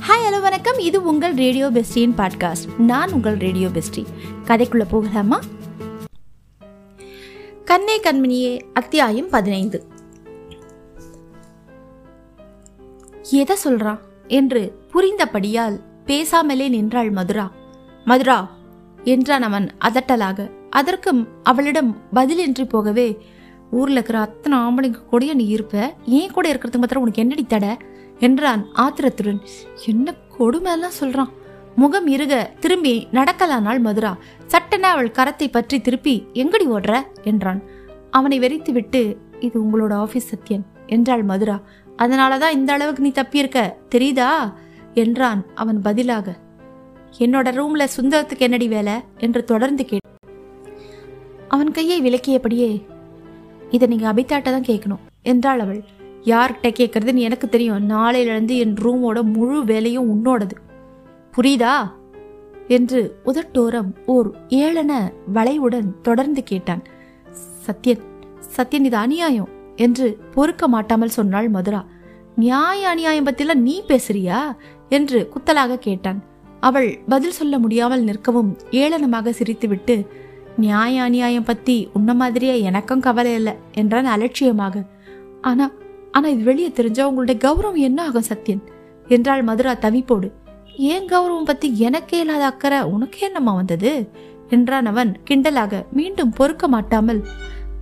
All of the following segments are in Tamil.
ஹாய் ஹலோ வணக்கம். இது உங்கள் ரேடியோ பெஸ்டியின் பாட்காஸ்ட் நான் உங்கள் ரேடியோ பெஸ்டி கதைக்குள்ள போகலாமா? கண்ணே கண்மணியே அத்தியாயம் பதினைந்து. எதை சொல்றான் என்று புரிந்தபடியால் பேசாமலே நின்றாள் மதுரா. மதுரா என்றான் அவன் அதட்டலாக. அதற்கும் அவளிடம் பதிலின்றி போகவே ஊர்ல இருக்கிற அத்தனை ஆம்பளைங்க கூடயே நீ இருப்ப? ஏன் கூட இருக்கிறதுக்கு மாத்திரம் உனக்கு என்னடி தடை? என்றான் ஆத்திரத்துடன். என்ன கொடுமைலாம் சொல்றான்? முகம் இருக திரும்பி நடக்கலானாள் மதுரா? சட்டென அவள் கரத்தை பற்றி திருப்பி எங்கடி ஓடுற? என்றான். அவனை வெறித்து விட்டு இது உங்களோட ஆபீஸ் சத்யன் என்றாள் மதுரா. அதனாலதான் இந்த அளவுக்கு நீ தப்பியிருக்க தெரியுதா? என்றான் அவன் பதிலாக. என்னோட ரூம்ல சுந்தரத்துக்கு என்னடி வேலை? என்று தொடர்ந்து கேட்டு அவன் கையை விலக்கியபடியே இதை நீங்க அபிதாட்ட தான் கேட்கணும் என்றாள் அவள். யார்கிட்ட கேட்கறதுன்னு எனக்கு தெரியும். நாளையிலிருந்து என் ரூமோட முழு வேலையும் உன்னோடது. புரியுதா? என்று உதட்டோரம் ஓர் ஏளன வளைவுடன் தொடர்ந்து கேட்டான். சத்யன் சத்யன் இது அநியாயம் என்று பொறுக்க மாட்டாமல் சொன்னாள் மதுரா. நியாய அநியாயம் பத்திலாம் நீ பேசுறியா? என்று குத்தலாக கேட்டான். அவள் பதில் சொல்ல முடியாமல் நிற்கவும் ஏளனமாக சிரித்துவிட்டு நியாய அநியாயம் பத்தி உன்ன மாதிரியே எனக்கும் கவலை இல்லை என்றான் அலட்சியமாக. ஆனா ஆனா இது வெளியே தெரிஞ்சா உங்களுடைய கௌரவம் என்ன ஆகும் சத்யன்? என்றாள் மதுரா தவிப்போடு. ஏன் கௌரவம் பத்தி எனக்கே இல்லாத அக்கறை உனக்கே என்னம்மா வந்தது? என்றான் அவன் கிண்டலாக மீண்டும் பொறுக்க மாட்டாமல்.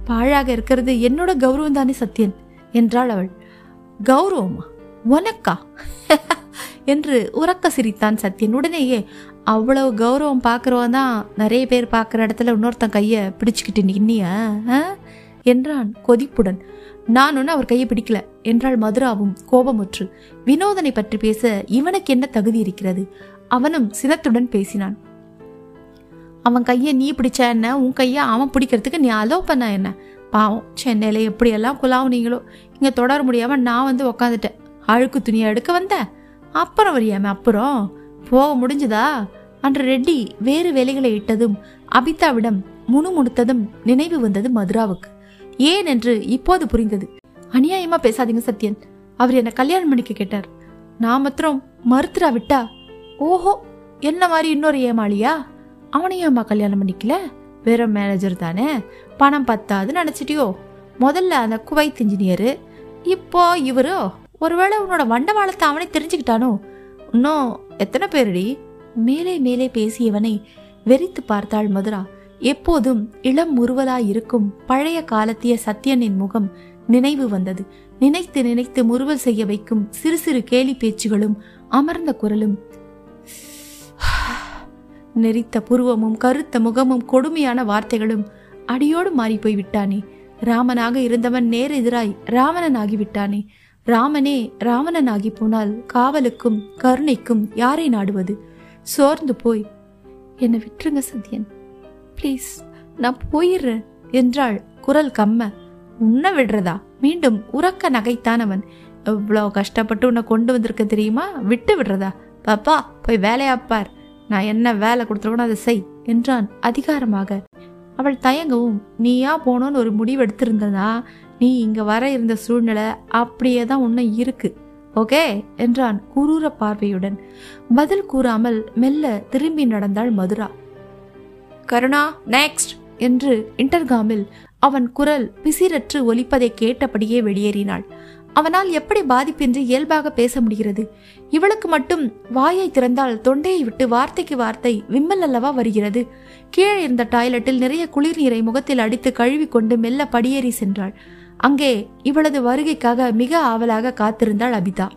பாழாக இருக்கிறது என்னோட கௌரவம் தானே சத்யன்? என்றாள் அவள். கௌரவமா? உனக்கா? என்று உறக்க சிரித்தான் சத்யன். உடனேயே அவ்வளவு கௌரவம் பார்க்குறவன் தான் நிறைய பேர் பார்க்குற இடத்துல இன்னொருத்தன் கையை பிடிச்சுக்கிட்டு நின்னியா? ஆ? என்றான் கொதிப்புடன். நான் ஒன்னும் அவர் கையை பிடிக்கல. என்றால் மதுராவும் கோபமுற்று. வினோதனை பற்றி பேச இவனுக்கு என்ன தகுதி இருக்கிறது? அவனும் சினத்துடன் பேசினான். அவன் கையை நீ பிடிச்ச என்ன? உன் கையை அவன் பிடிக்கிறதுக்கு நீ அலோவ் பண்ண என்ன? பாவம் சென்னையில் எப்படியெல்லாம் குலாவுனீங்களோ இங்கே தொடர முடியாமல் நான் வந்து உக்காந்துட்டேன். அழுக்கு துணியை எடுக்க வந்தேன் அப்புறம் வரியாம அப்புறம்? போக முடிஞ்சுதா? அன்று ரெட்டி வேறு வேலைகளை இட்டதும் அபிதாவிடம் முணுமுணுத்ததும் நினைவு வந்தது மதுராவுக்கு. ஏன் என்று இப்போது புரிந்தது. அநியாயமா பேசாதீங்க சத்யன். அவர் என்ன கல்யாணம் பண்ணிக்க கேட்டார். நான் மாத்திரம் மறுத்துறா விட்டா ஓஹோ என்ன மாதிரி இன்னொரு ஏமாளியா? அவனையும் அம்மா கல்யாணம் பண்ணிக்கல? வெறும் மேனேஜர் தானே? பணம் பத்தாது நினைச்சிட்டியோ? முதல்ல அந்த குவைத் இன்ஜினியரு இப்போ இவரோ? ஒருவேளை உன்னோட வண்டவாளத்தை அவனே தெரிஞ்சுக்கிட்டானோ? இன்னும் எத்தனை பேருடி? மேலே மேலே பேசியவனை வெறித்து பார்த்தாள் மதுரா. எப்போதும் இளம் உருவலாயிருக்கும் பழைய காலத்திய சத்யனின் முகம் நினைவு வந்தது. நினைத்து நினைத்து முறுவல் செய்ய வைக்கும் சிறு சிறு கேலி பேச்சுகளும் அமர்ந்த குரலும் நெறித்த புருவமும் கருத்த முகமும் கொடுமையான வார்த்தைகளும் அடியோடு மாறி போய்விட்டானே ராமனாக இருந்தவன் நேர் எதிராய் ராவணன் ஆகிவிட்டானே ராமனே ராவணன் ஆகி போனால் காவலுக்கும் கருணைக்கும் யாரை நாடுவது? சோர்ந்து போய் என்னை விட்டுருங்க சத்யன். ப்ளீஸ் நான் போயிடுறேன் என்றாள் குரல் கம்ம. உன்னை விடுறதா? மீண்டும் உறக்க நகைத்தான் அவன். எவ்வளோ கஷ்டப்பட்டு உன்னை கொண்டு வந்திருக்க தெரியுமா? விட்டு விடுறதா? பாப்பா போய் வேலையாப்பார் நான் என்ன வேலை கொடுத்துருக்கணும் அதை செய் என்றான் அதிகாரமாக. அவள் தயங்கவும் நீயா போனோன்னு ஒரு முடிவு எடுத்திருந்ததா நீ இங்க வர இருந்த சூழ்நிலை அப்படியே தான் உன்னை இருக்கு. ஓகே என்றான் குரூர பார்வையுடன். பதில் கூறாமல் மெல்ல திரும்பி நடந்தாள் மதுரா. கருணா நெக்ஸ்ட் என்று இன்டர்காமில் அவன் குரல் பிசிரற்று ஒலிப்பதை கேட்டபடியே வெளியேறினாள். அவனால் எப்படி பாதிப்பின்றி இயல்பாக பேச முடிகிறது? இவளுக்கு மட்டும் வாயை திறந்தால் தொண்டையை விட்டு வார்த்தைக்கு வார்த்தை விம்மல் அல்லவா வருகிறது? கீழே இருந்த டாய்லெட்டில் நிறைய குளிர் நீரை முகத்தில் அடித்து கழுவிக்கொண்டு மெல்ல படியேறி சென்றாள். அங்கே இவளது வருகைக்காக மிக ஆவலாக காத்திருந்தாள் அபிதா.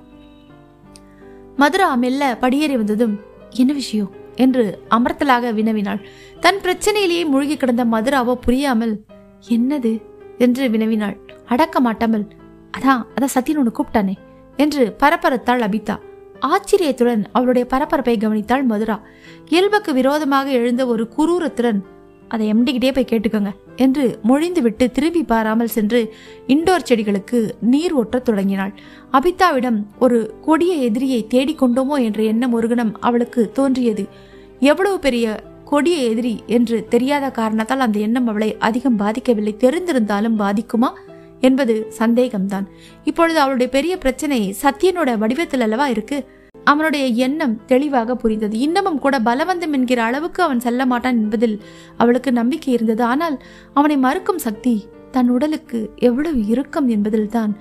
மதுரா மெல்ல படியேறி வந்ததும் என்ன விஷயம்? என்று அமர்த்தலாக வினவினாள். தன் பிரச்சனையிலேயே மூழ்கி கிடந்த மதுராவோ புரியாமல் என்னது? என்று வினவினாள். அடக்க மாட்டாமல் அதான் அதான் சத்தியன் உன்னை கூப்பிட்டானே? என்று பரபரத்தாள் அபிதா ஆச்சரியத்துடன் அவளுடைய பரபரப்பை கவனித்தாள் மதுரா. இயல்புக்கு விரோதமாக எழுந்த ஒரு குரூரத்துடன் அதை எம்டிக்கிட்டே போய் கேட்டுக்கோங்க என்று மொழிந்துவிட்டு திரும்பி பாராமல் சென்று இண்டோர் செடிகளுக்கு நீர் ஓட்டத் தொடங்கினாள். அபிதாவிடம் ஒரு கொடிய எதிரியை தேடிக்கொண்டோமோ என்ற எண்ணம் ஒரு கணம் அவளுக்கு தோன்றியது. எவ்வளவு பெரிய கொடிய எதிரி என்று தெரியாத காரணத்தால் அந்த எண்ணம் அவளை அதிகம் பாதிக்கவில்லை. தெரிந்திருந்தாலும் பாதிக்குமா என்பது சந்தேகம்தான். இப்பொழுது அவளுடைய பெரிய பிரச்சனை சத்தியனோட வடிவத்தில் அல்லவா இருக்கு? அவனுடைய எண்ணம் தெளிவாக புரிந்தது. இன்னமும் கூட பலவந்தம் என்கிற அளவுக்கு அவன் செல்ல மாட்டான் என்பதில் அவளுக்கு நம்பிக்கை இருந்தது. ஆனால் அவனை மறுக்கும் சக்தி தன் உடலுக்கு எவ்வளவு இறுக்கம் என்பதில்தான்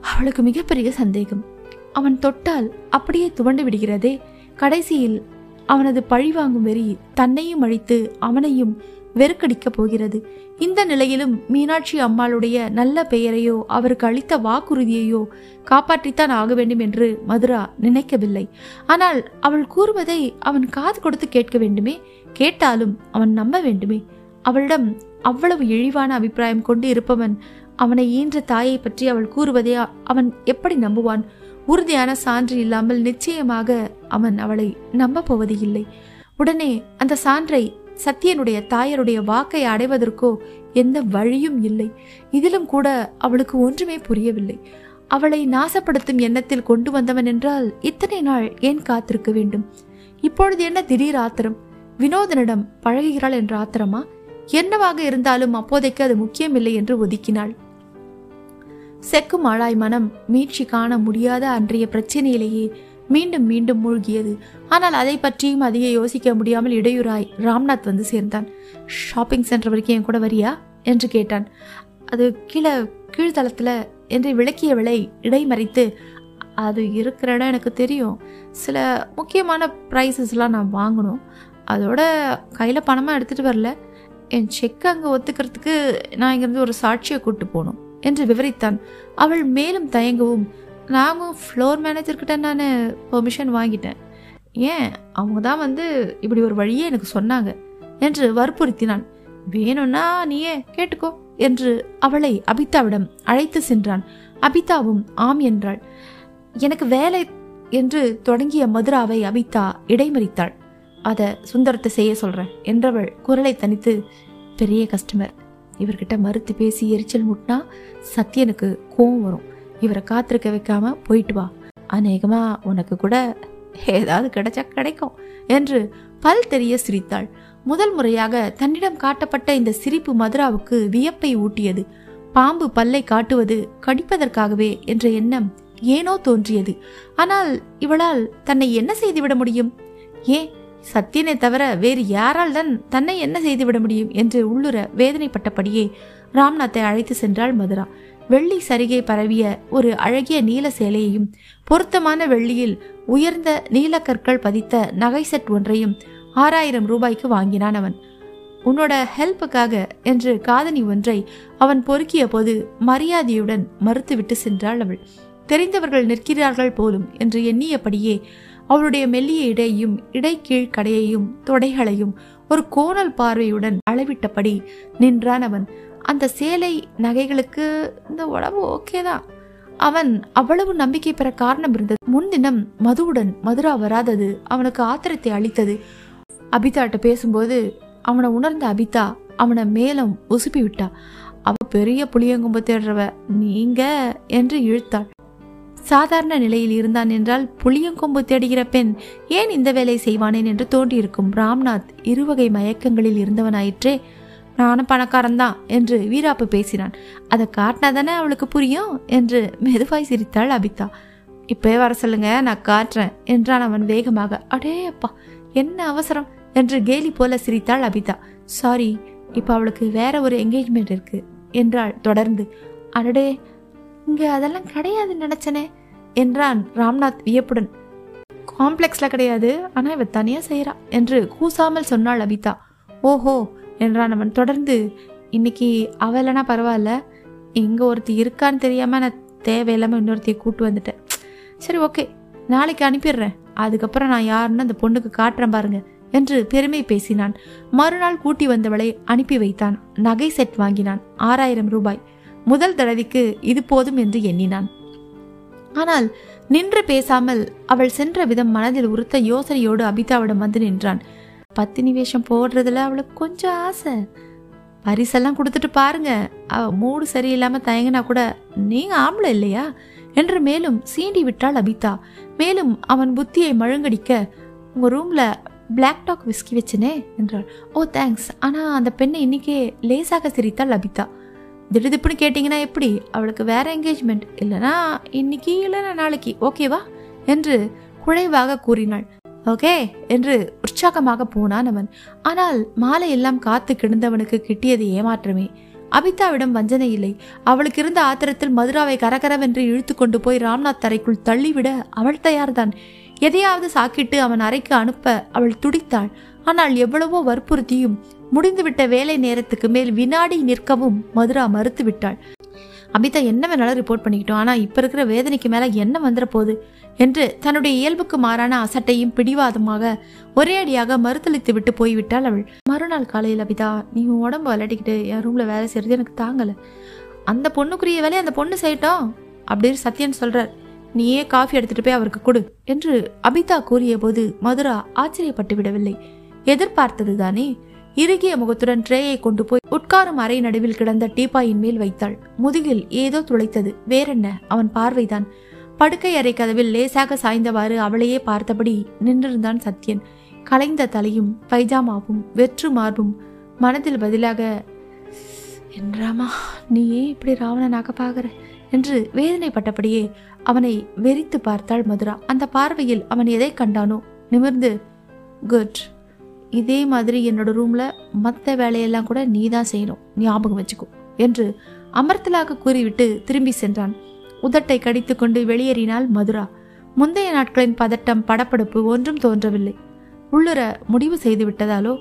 அவளுக்கு மிகப்பெரிய சந்தேகம். அவன் தொட்டால் அப்படியே துவண்டு விடுகிறதே. கடைசியில் அவனது பழிவாங்கும் வெறி தன்னையும் அழித்து அவனையும் வெறுக்கடிக்கப் போகிறது. இந்த நிலையிலும் மீனாட்சி அம்மாளுடைய நல்ல பெயரையோ அவருக்கு அளித்த வாக்குறுதியையோ காப்பாற்றித்தான் ஆக வேண்டும் என்று மதுரா நினைக்கவில்லை. ஆனால் அவள் கூறுவதை அவன் காது கொடுத்து கேட்க வேண்டுமே? கேட்டாலும் அவன் நம்ப வேண்டுமே? அவளிடம் அவ்வளவு இழிவான அபிப்பிராயம் கொண்டு இருப்பவன் அவனை ஈன்ற தாயை பற்றி அவள் கூறுவதை அவன் எப்படி நம்புவான்? உறுதியான சான்று இல்லாமல் நிச்சயமாக அவன் அவளை நம்ப போவது இல்லை உடனே அந்த சான்றை சத்தியனுடைய தாயருடைய வாக்கை அடைவதற்கோ எந்த வழியும் இல்லை. இதிலும் கூட அவளுக்கு ஒன்றுமே புரியவில்லை. அவளை நாசப்படுத்தும் எண்ணத்தில் கொண்டு வந்தவன் என்றால் இத்தனை நாள் ஏன் காத்திருக்க வேண்டும்? இப்பொழுது என்ன திடீர் ஆத்திரம்? வினோதனிடம் பழகுகிறாள் என்ற ஆத்திரமா? என்னவாக இருந்தாலும் அப்போதைக்கு அது முக்கியமில்லை என்று ஒதுக்கினாள். செக்கு ஆளாய் மனம் மீட்சி காண முடியாத அன்றைய பிரச்சனையிலேயே மீண்டும் மீண்டும் மூழ்கியது. ஆனால் அதை பற்றியும் அதிக யோசிக்க முடியாமல் இடையூறாய் ராம்நாத் வந்து சேர்ந்தான். ஷாப்பிங் சென்டர் வரைக்கும் என் கூட வரியா? என்று கேட்டான். அது கீழே கீழ்த்தளத்தில் என்று விளக்கியவளை இடைமறித்து அது இருக்கிற இடம் எனக்கு தெரியும். சில முக்கியமான ப்ரைஸஸ்லாம் நான் வாங்கணும். அதோட கையில் பணமாக எடுத்துகிட்டு வரல. என் செக் அங்கே ஒத்துக்கிறதுக்கு நான் இங்கேருந்து ஒரு சாட்சியை கூப்பிட்டு போகணும். என்று விவரித்தான். அவள் மேலும் தயங்கவும் நாமும் ஃப்ளோர் மேனேஜர்கிட்ட நான் பெர்மிஷன் வாங்கிட்டேன். ஏன்? அவங்க தான் வந்து இப்படி ஒரு வழியே எனக்கு சொன்னாங்க. என்று வற்புறுத்தினான். வேணும்னா நீயே கேட்டுக்கோ. என்று அவளை அபிதாவிடம் அழைத்து சென்றான். அபிதாவும் ஆம் என்றாள். எனக்கு வேலை என்று தொடங்கிய மதுராவை அபிதா இடைமறித்தாள். அதை சுந்தரத்தை செய்ய சொல்றேன் என்றவள் குரலை தனித்து பெரிய கஸ்டமர் இவர்கிட்ட மறுத்து பேசி எரிச்சல் முட்டினா சத்யனுக்கு கோவம் வரும். இவரை காத்திருக்க வைக்காம போயிட்டு வா. அநேகமா உனக்கு கூட ஏதாவது கிடைச்சா கிடைக்கும் என்று பல் தெரிய சிரித்தாள். முதல் முறையாக தன்னிடம் காட்டப்பட்ட இந்த சிரிப்பு மதுராவுக்கு வியப்பை ஊட்டியது. பாம்பு பல்லை காட்டுவது கடிப்பதற்காகவே என்ற எண்ணம் ஏனோ தோன்றியது. ஆனால் இவளால் தன்னை என்ன செய்துவிட முடியும்? ஏன் சத்தியனை தவிர வேறு யாரால் தான் தன்னை என்ன செய்துவிட முடியும் என்று உள்ளுர வேதனைப்பட்டபடியே ராம்நாத்தை அழைத்து சென்றாள் மதுரா. வெள்ளி சரிகை பரவிய ஒரு அழகிய நீல சேலையையும் பொருத்தமான வெள்ளியில் உயர்ந்த நீலக்கற்கள் பதித்த நகை செட் ஒன்றையும் ஆறாயிரம் ரூபாய்க்கு வாங்கினான் அவன். உன்னோட ஹெல்ப்புக்காக என்று காதணி ஒன்றை அவன் பொறுக்கிய போது மரியாதையுடன் மறுத்துவிட்டு சென்றாள் அவள். தெரிந்தவர்கள் நிற்கிறார்கள் போலும் என்று எண்ணியபடியே அவளுடைய மெல்லிய இடையும் இடைக்கீழ் கடையையும் தொடைகளையும் ஒரு கோணல் பார்வையுடன் அளவிட்டபடி நின்றான் அவன். அந்த சேலை நகைகளுக்கு இந்த உடம்பு ஓகேதான் அவன் அவ்வளவு நம்பிக்கை பெற காரணம் இருந்தது. முன்தினம் மதுவுடன் மதுரா வராதது அவனுக்கு ஆத்திரத்தை அளித்தது. அபிதாட்ட பேசும்போது அவனை உணர்ந்த அபிதா அவனை மேலும் உசுப்பி விட்டா. அவ பெரிய புளியங்கும்பு தேடுறவ நீங்க? என்று இழுத்தாள். சாதாரண நிலையில் இருந்தான் என்றால் புளியங்கொம்பு தேடுகிற பெண் ஏன் இந்த வேலை செய்வானேன் என்று தோன்றியிருக்கும் ராம்நாத் இருவகை மயக்கங்களில் இருந்தவனாயிற்றே. நானும் பணக்காரன் தான் என்று வீராப்பு பேசினான். அதை காட்டினா தானே அவளுக்கு புரியும் என்று மெதுவாய் சிரித்தாள் அபிதா. இப்பவே வர சொல்லுங்க நான் காட்டுறேன் என்றான் அவன் வேகமாக. அடே அப்பா என்ன அவசரம் என்று கேலி போல சிரித்தாள் அபிதா. சாரி இப்போ அவளுக்கு வேற ஒரு என்கேஜ்மெண்ட் இருக்கு என்றாள் தொடர்ந்து. அடடே இங்கே அதெல்லாம் கிடையாது நினைச்சனே என்றான் ராம்நாத் வியப்புடன். காம்ப்ளெக்ஸ்ல கிடையாது ஆனா இவ தனியா செய்யறா என்று கூசாமல் சொன்னாள் அபிதா ஓஹோ என்றான் அவன் தொடர்ந்து இன்னைக்கு அவ இல்லைனா பரவாயில்ல இங்க ஒருத்தி இருக்கான்னு தெரியாம நான் தேவையில்லாம இன்னொருத்தையை கூட்டு வந்துட்டேன். சரி ஓகே நாளைக்கு அனுப்பிடுறேன் அதுக்கப்புறம் நான் யாருன்னு அந்த பொண்ணுக்கு காட்டுறேன் பாருங்க என்று பெருமை பேசினான். மறுநாள் கூட்டி வந்தவளை அனுப்பி வைத்தான். நகை செட் வாங்கினான் ஆறாயிரம் ரூபாய். முதல் தடவைக்கு இது போதும் என்று எண்ணினான். ஆனால் நின்று பேசாமல் அவள் சென்ற விதம் மனதில் உறுத்த யோசனையோடு அபிதாவிடம் வந்து நின்றான். பத்து நிவேஷம் போடுறதுல அவளுக்கு கொஞ்சம் ஆசை. பரிசெல்லாம் கொடுத்துட்டு பாருங்க. அவ மூடு சரியில்லாம தயங்கினா கூட நீங்க ஆம்பளை இல்லையா? என்று மேலும் சீண்டி விட்டாள் அபிதா. மேலும் அவன் புத்தியை மழுங்கடிக்க உங்க ரூம்ல பிளாக் டாக் விஸ்கி வச்சனே என்றாள். Oh, ஓ தேங்க்ஸ் ஆனா அந்த பெண்ணை இன்னைக்கே லேசாக சிரித்தாள் அபிதா. திடுதிப்புன்னு கேட்டிங்கன்னா எப்படி? அவளுக்கு வேற என்கேஜ்மெண்ட் இல்லைனா இன்னைக்கு இல்லைனா நாளைக்கு. ஓகேவா என்று குழைவாக கூறினாள். ஓகே என்று உற்சாகமாக போனான் அவன். ஆனால் மாலை எல்லாம் காத்து கிடந்தவனுக்கு கிட்டியது ஏமாற்றமே. அபிதாவிடம் வஞ்சனை இல்லை. அவளுக்கு இருந்த ஆத்திரத்தில் மதுராவை கரகரவென்று இழுத்து கொண்டு போய் ராம்நாத் அறைக்குள் தள்ளிவிட அவள் தயார்தான். எதையாவது சாக்கிட்டு அவன் அறைக்கு அனுப்ப அவள் துடித்தாள். ஆனால் எவ்வளவோ வற்புறுத்தியும் முடிந்துவிட்ட வேலை நேரத்துக்கு மேல் வினாடி நிற்கவும் மதுரா மறுத்து விட்டாள் அபிதா என்ன வேணாலும் ரிப்போர்ட் பண்ணிக்கிட்டோம் ஆனா இப்ப இருக்கிற வேதனைக்கு மேல என்ன வந்துட போகுது என்று தன்னுடைய இயல்புக்கு மாறான அசட்டையும் பிடிவாதமாக ஒரே அடியாக மறுத்தளித்து விட்டு போய்விட்டாள் அவள். மறுநாள் காலையில் அபிதா நீ உன் உடம்பு விளையாடிக்கிட்டு என் ரூம்ல வேலை செய்யறது எனக்கு தாங்கல. அந்த பொண்ணுக்குரிய வேலையை அந்த பொண்ணு செய்யட்டும் அப்படின்னு சத்யன் சொல்றார். நீயே காஃபி எடுத்துட்டு போய் அவருக்கு கொடு என்று அபிதா கூறிய போது மதுரா ஆச்சரியப்பட்டு விடவில்லை. எதிர்பார்த்தது தானே இறுகிய முகத்துடன் ட்ரேயை கொண்டு போய் உட்காரும் அறை நடுவில் கிடந்த டீப்பாயின் மேல் வைத்தாள். முதுகில் ஏதோ துளைத்தது. வேறென்ன? அவன் பார்வைதான். படுக்கை அறை கதவில் லேசாக சாய்ந்தவாறு அவளையே பார்த்தபடி நின்றிருந்தான் சத்யன். கலைந்த தலையும் பைஜாமாவும் வெற்று மார்பும் மனதில் பதிலாக என்றாமா நீ ஏன் இப்படி ராவணனாக பாக்குற? என்று வேதனைப்பட்டபடியே அவனை வெறித்து பார்த்தாள் மதுரா. அந்த பார்வையில் அவன் எதை கண்டானோ நிமிர்ந்து குட். இதே மாதிரி என்னோட ரூம்ல மற்ற வேலையெல்லாம் கூட நீ தான் செய்யணும். ஞாபகம் வச்சுக்கோ என்று அமர்த்தலாக கூறிவிட்டு திரும்பி சென்றான். உதட்டை கடித்துக்கொண்டு வெளியேறினாள் மதுரா. முந்தைய நாட்களின் பதட்டம் படப்படுப்பு ஒன்றும் தோன்றவில்லை. உள்ளுர முடிவு செய்து விட்டதாலோ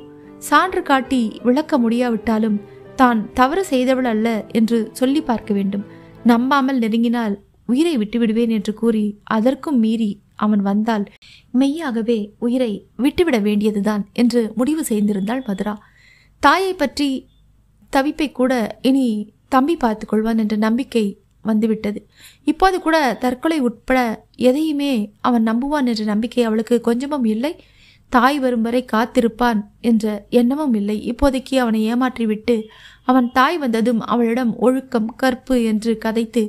சான்று காட்டி விளக்க முடியாவிட்டாலும் தான் தவறு செய்தவள் அல்ல என்று சொல்லி பார்க்க வேண்டும். நம்பாமல் நெருங்கினால் உயிரை விட்டுவிடுவேன் என்று கூறி அதற்கும் மீறி அவன் வந்தால் மெய்யாகவே உயிரை விட்டுவிட வேண்டியதுதான் என்று முடிவு செய்திருந்தாள் மதுரா. தாயை பற்றி தவிப்பை கூட இனி தம்பி பார்த்து கொள்வான் என்ற நம்பிக்கை வந்துவிட்டது. இப்போது கூட தற்கொலை உட்பட எதையுமே அவன் நம்புவான் என்ற நம்பிக்கை அவளுக்கு கொஞ்சமும் இல்லை. தாய் வரும் வரை காத்திருப்பான் என்ற எண்ணமும் இல்லை. இப்போதைக்கு அவனை ஏமாற்றிவிட்டு அவன் தாய் வந்ததும் அவளிடம் ஒழுக்கம் கற்பு என்று கதைத்து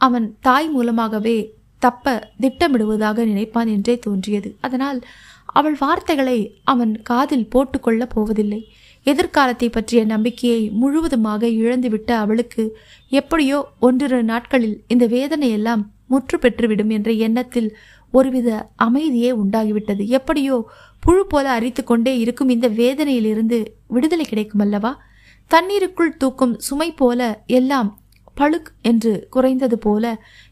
அவன் தாய் மூலமாகவே தப்ப திட்டமிடுவதாக நினைப்பான் என்றே தோன்றியது. அதனால் அவள் வார்த்தைகளை அவன் காதில் போட்டுக்கொள்ளப் போவதில்லை. எதிர்காலத்தை பற்றிய நம்பிக்கையை முழுவதுமாக இழந்துவிட்ட அவளுக்கு எப்படியோ ஒன்றிரு நாட்களில் இந்த வேதனையெல்லாம் முற்று பெற்றுவிடும் என்ற எண்ணத்தில் ஒருவித அமைதியே உண்டாகிவிட்டது. எப்படியோ புழு போல அரித்து கொண்டே இருக்கும் இந்த வேதனையிலிருந்து விடுதலை கிடைக்கும் அல்லவா? தண்ணீருக்குள் தூக்கும் சுமை போல எல்லாம் பழுக் என்று குறைந்தது போல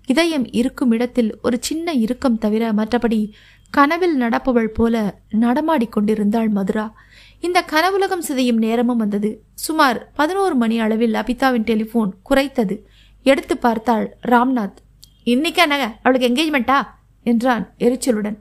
இதயம் இருக்கும் இடத்தில் ஒரு சின்ன இறுக்கம் தவிர மற்றபடி கனவில் நடப்பவள் போல நடமாடிக்கொண்டிருந்தாள் மதுரா. இந்த கனவுலகம் சிதையும் நேரமும் வந்தது. சுமார் பதினோரு மணி அளவில் அபிதாவின் டெலிபோன் குறைத்தது. எடுத்து பார்த்தாள் ராம்நாத். இன்னைக்கு நக? அவளுக்கு என்கேஜ்மெண்ட்டா என்றான் எரிச்சலுடன்.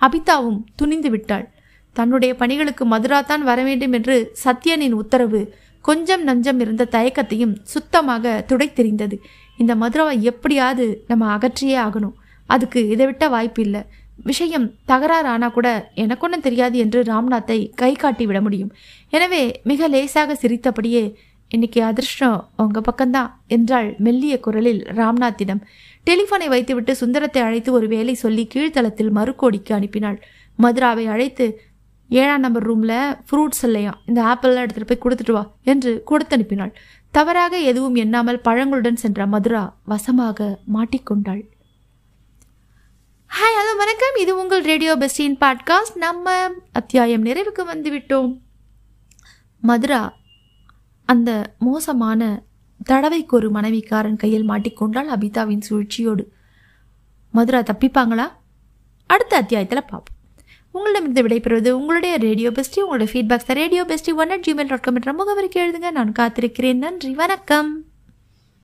அபிதாவும் துணிந்து விட்டாள். தன்னுடைய பணிகளுக்கு மதுரா தான் வர வேண்டும் என்று சத்யனின் உத்தரவு கொஞ்சம் நஞ்சம் இருந்த தயக்கத்தையும் சுத்தமாக துடைத்தெறிந்தது. இந்த மதுராவை எப்படியாவது நம்ம அகற்றியே ஆகணும். அதுக்கு இதை விட்ட வாய்ப்பு இல்லை. விஷயம் தகராறு ஆனால் கூட எனக்கொன்னும் தெரியாது என்று ராம்நாத்தை கை காட்டி விட முடியும். எனவே மிக லேசாக சிரித்தபடியே இன்னைக்கு அதிர்ஷ்டம் உங்க பக்கம்தான் என்றாள் மெல்லிய குரலில் ராம்நாத்திடம். டெலிஃபோனை வைத்துவிட்டு சுந்தரத்தை அழைத்து ஒரு வேலை சொல்லி கீழ்த்தளத்தில் மறுக்கோடிக்கு அனுப்பினாள். மதுராவை அழைத்து ஏழாம் நம்பர் ரூமில் ஃப்ரூட்ஸ் இல்லையாம். இந்த ஆப்பிள்லாம் எடுத்துகிட்டு போய் கொடுத்துட்டு வா என்று கொடுத்து அனுப்பினாள். தவறாக எதுவும் எண்ணாமல் பழங்களுடன் சென்ற மதுரா வசமாக மாட்டிக்கொண்டாள். ஹாய் ஹலோ வணக்கம். இது உங்கள் ரேடியோ பெஸ்டின் பாட்காஸ்ட் நம்ம அத்தியாயம் நிறைவுக்கு வந்துவிட்டோம். மதுரா அந்த மோசமான தடவைக்கு ஒரு மனைவிக்காரன் கையில் மாட்டிக்கொண்டால் அபிதாவின் சூழ்ச்சியோடு. மதுரா தப்பிப்பாங்களா? அடுத்த அத்தியாயத்தில் பார்ப்போம் உங்களிடமிருந்து விடைபெறுவது உங்களுடைய ரேடியோ பெஸ்டி உங்களுடைய feedbacks radio bestie one at Gmail dot com என்ற முகவரிக்கு எழுதுங்க. நான் காத்திருக்கிறேன். நன்றி. வணக்கம்.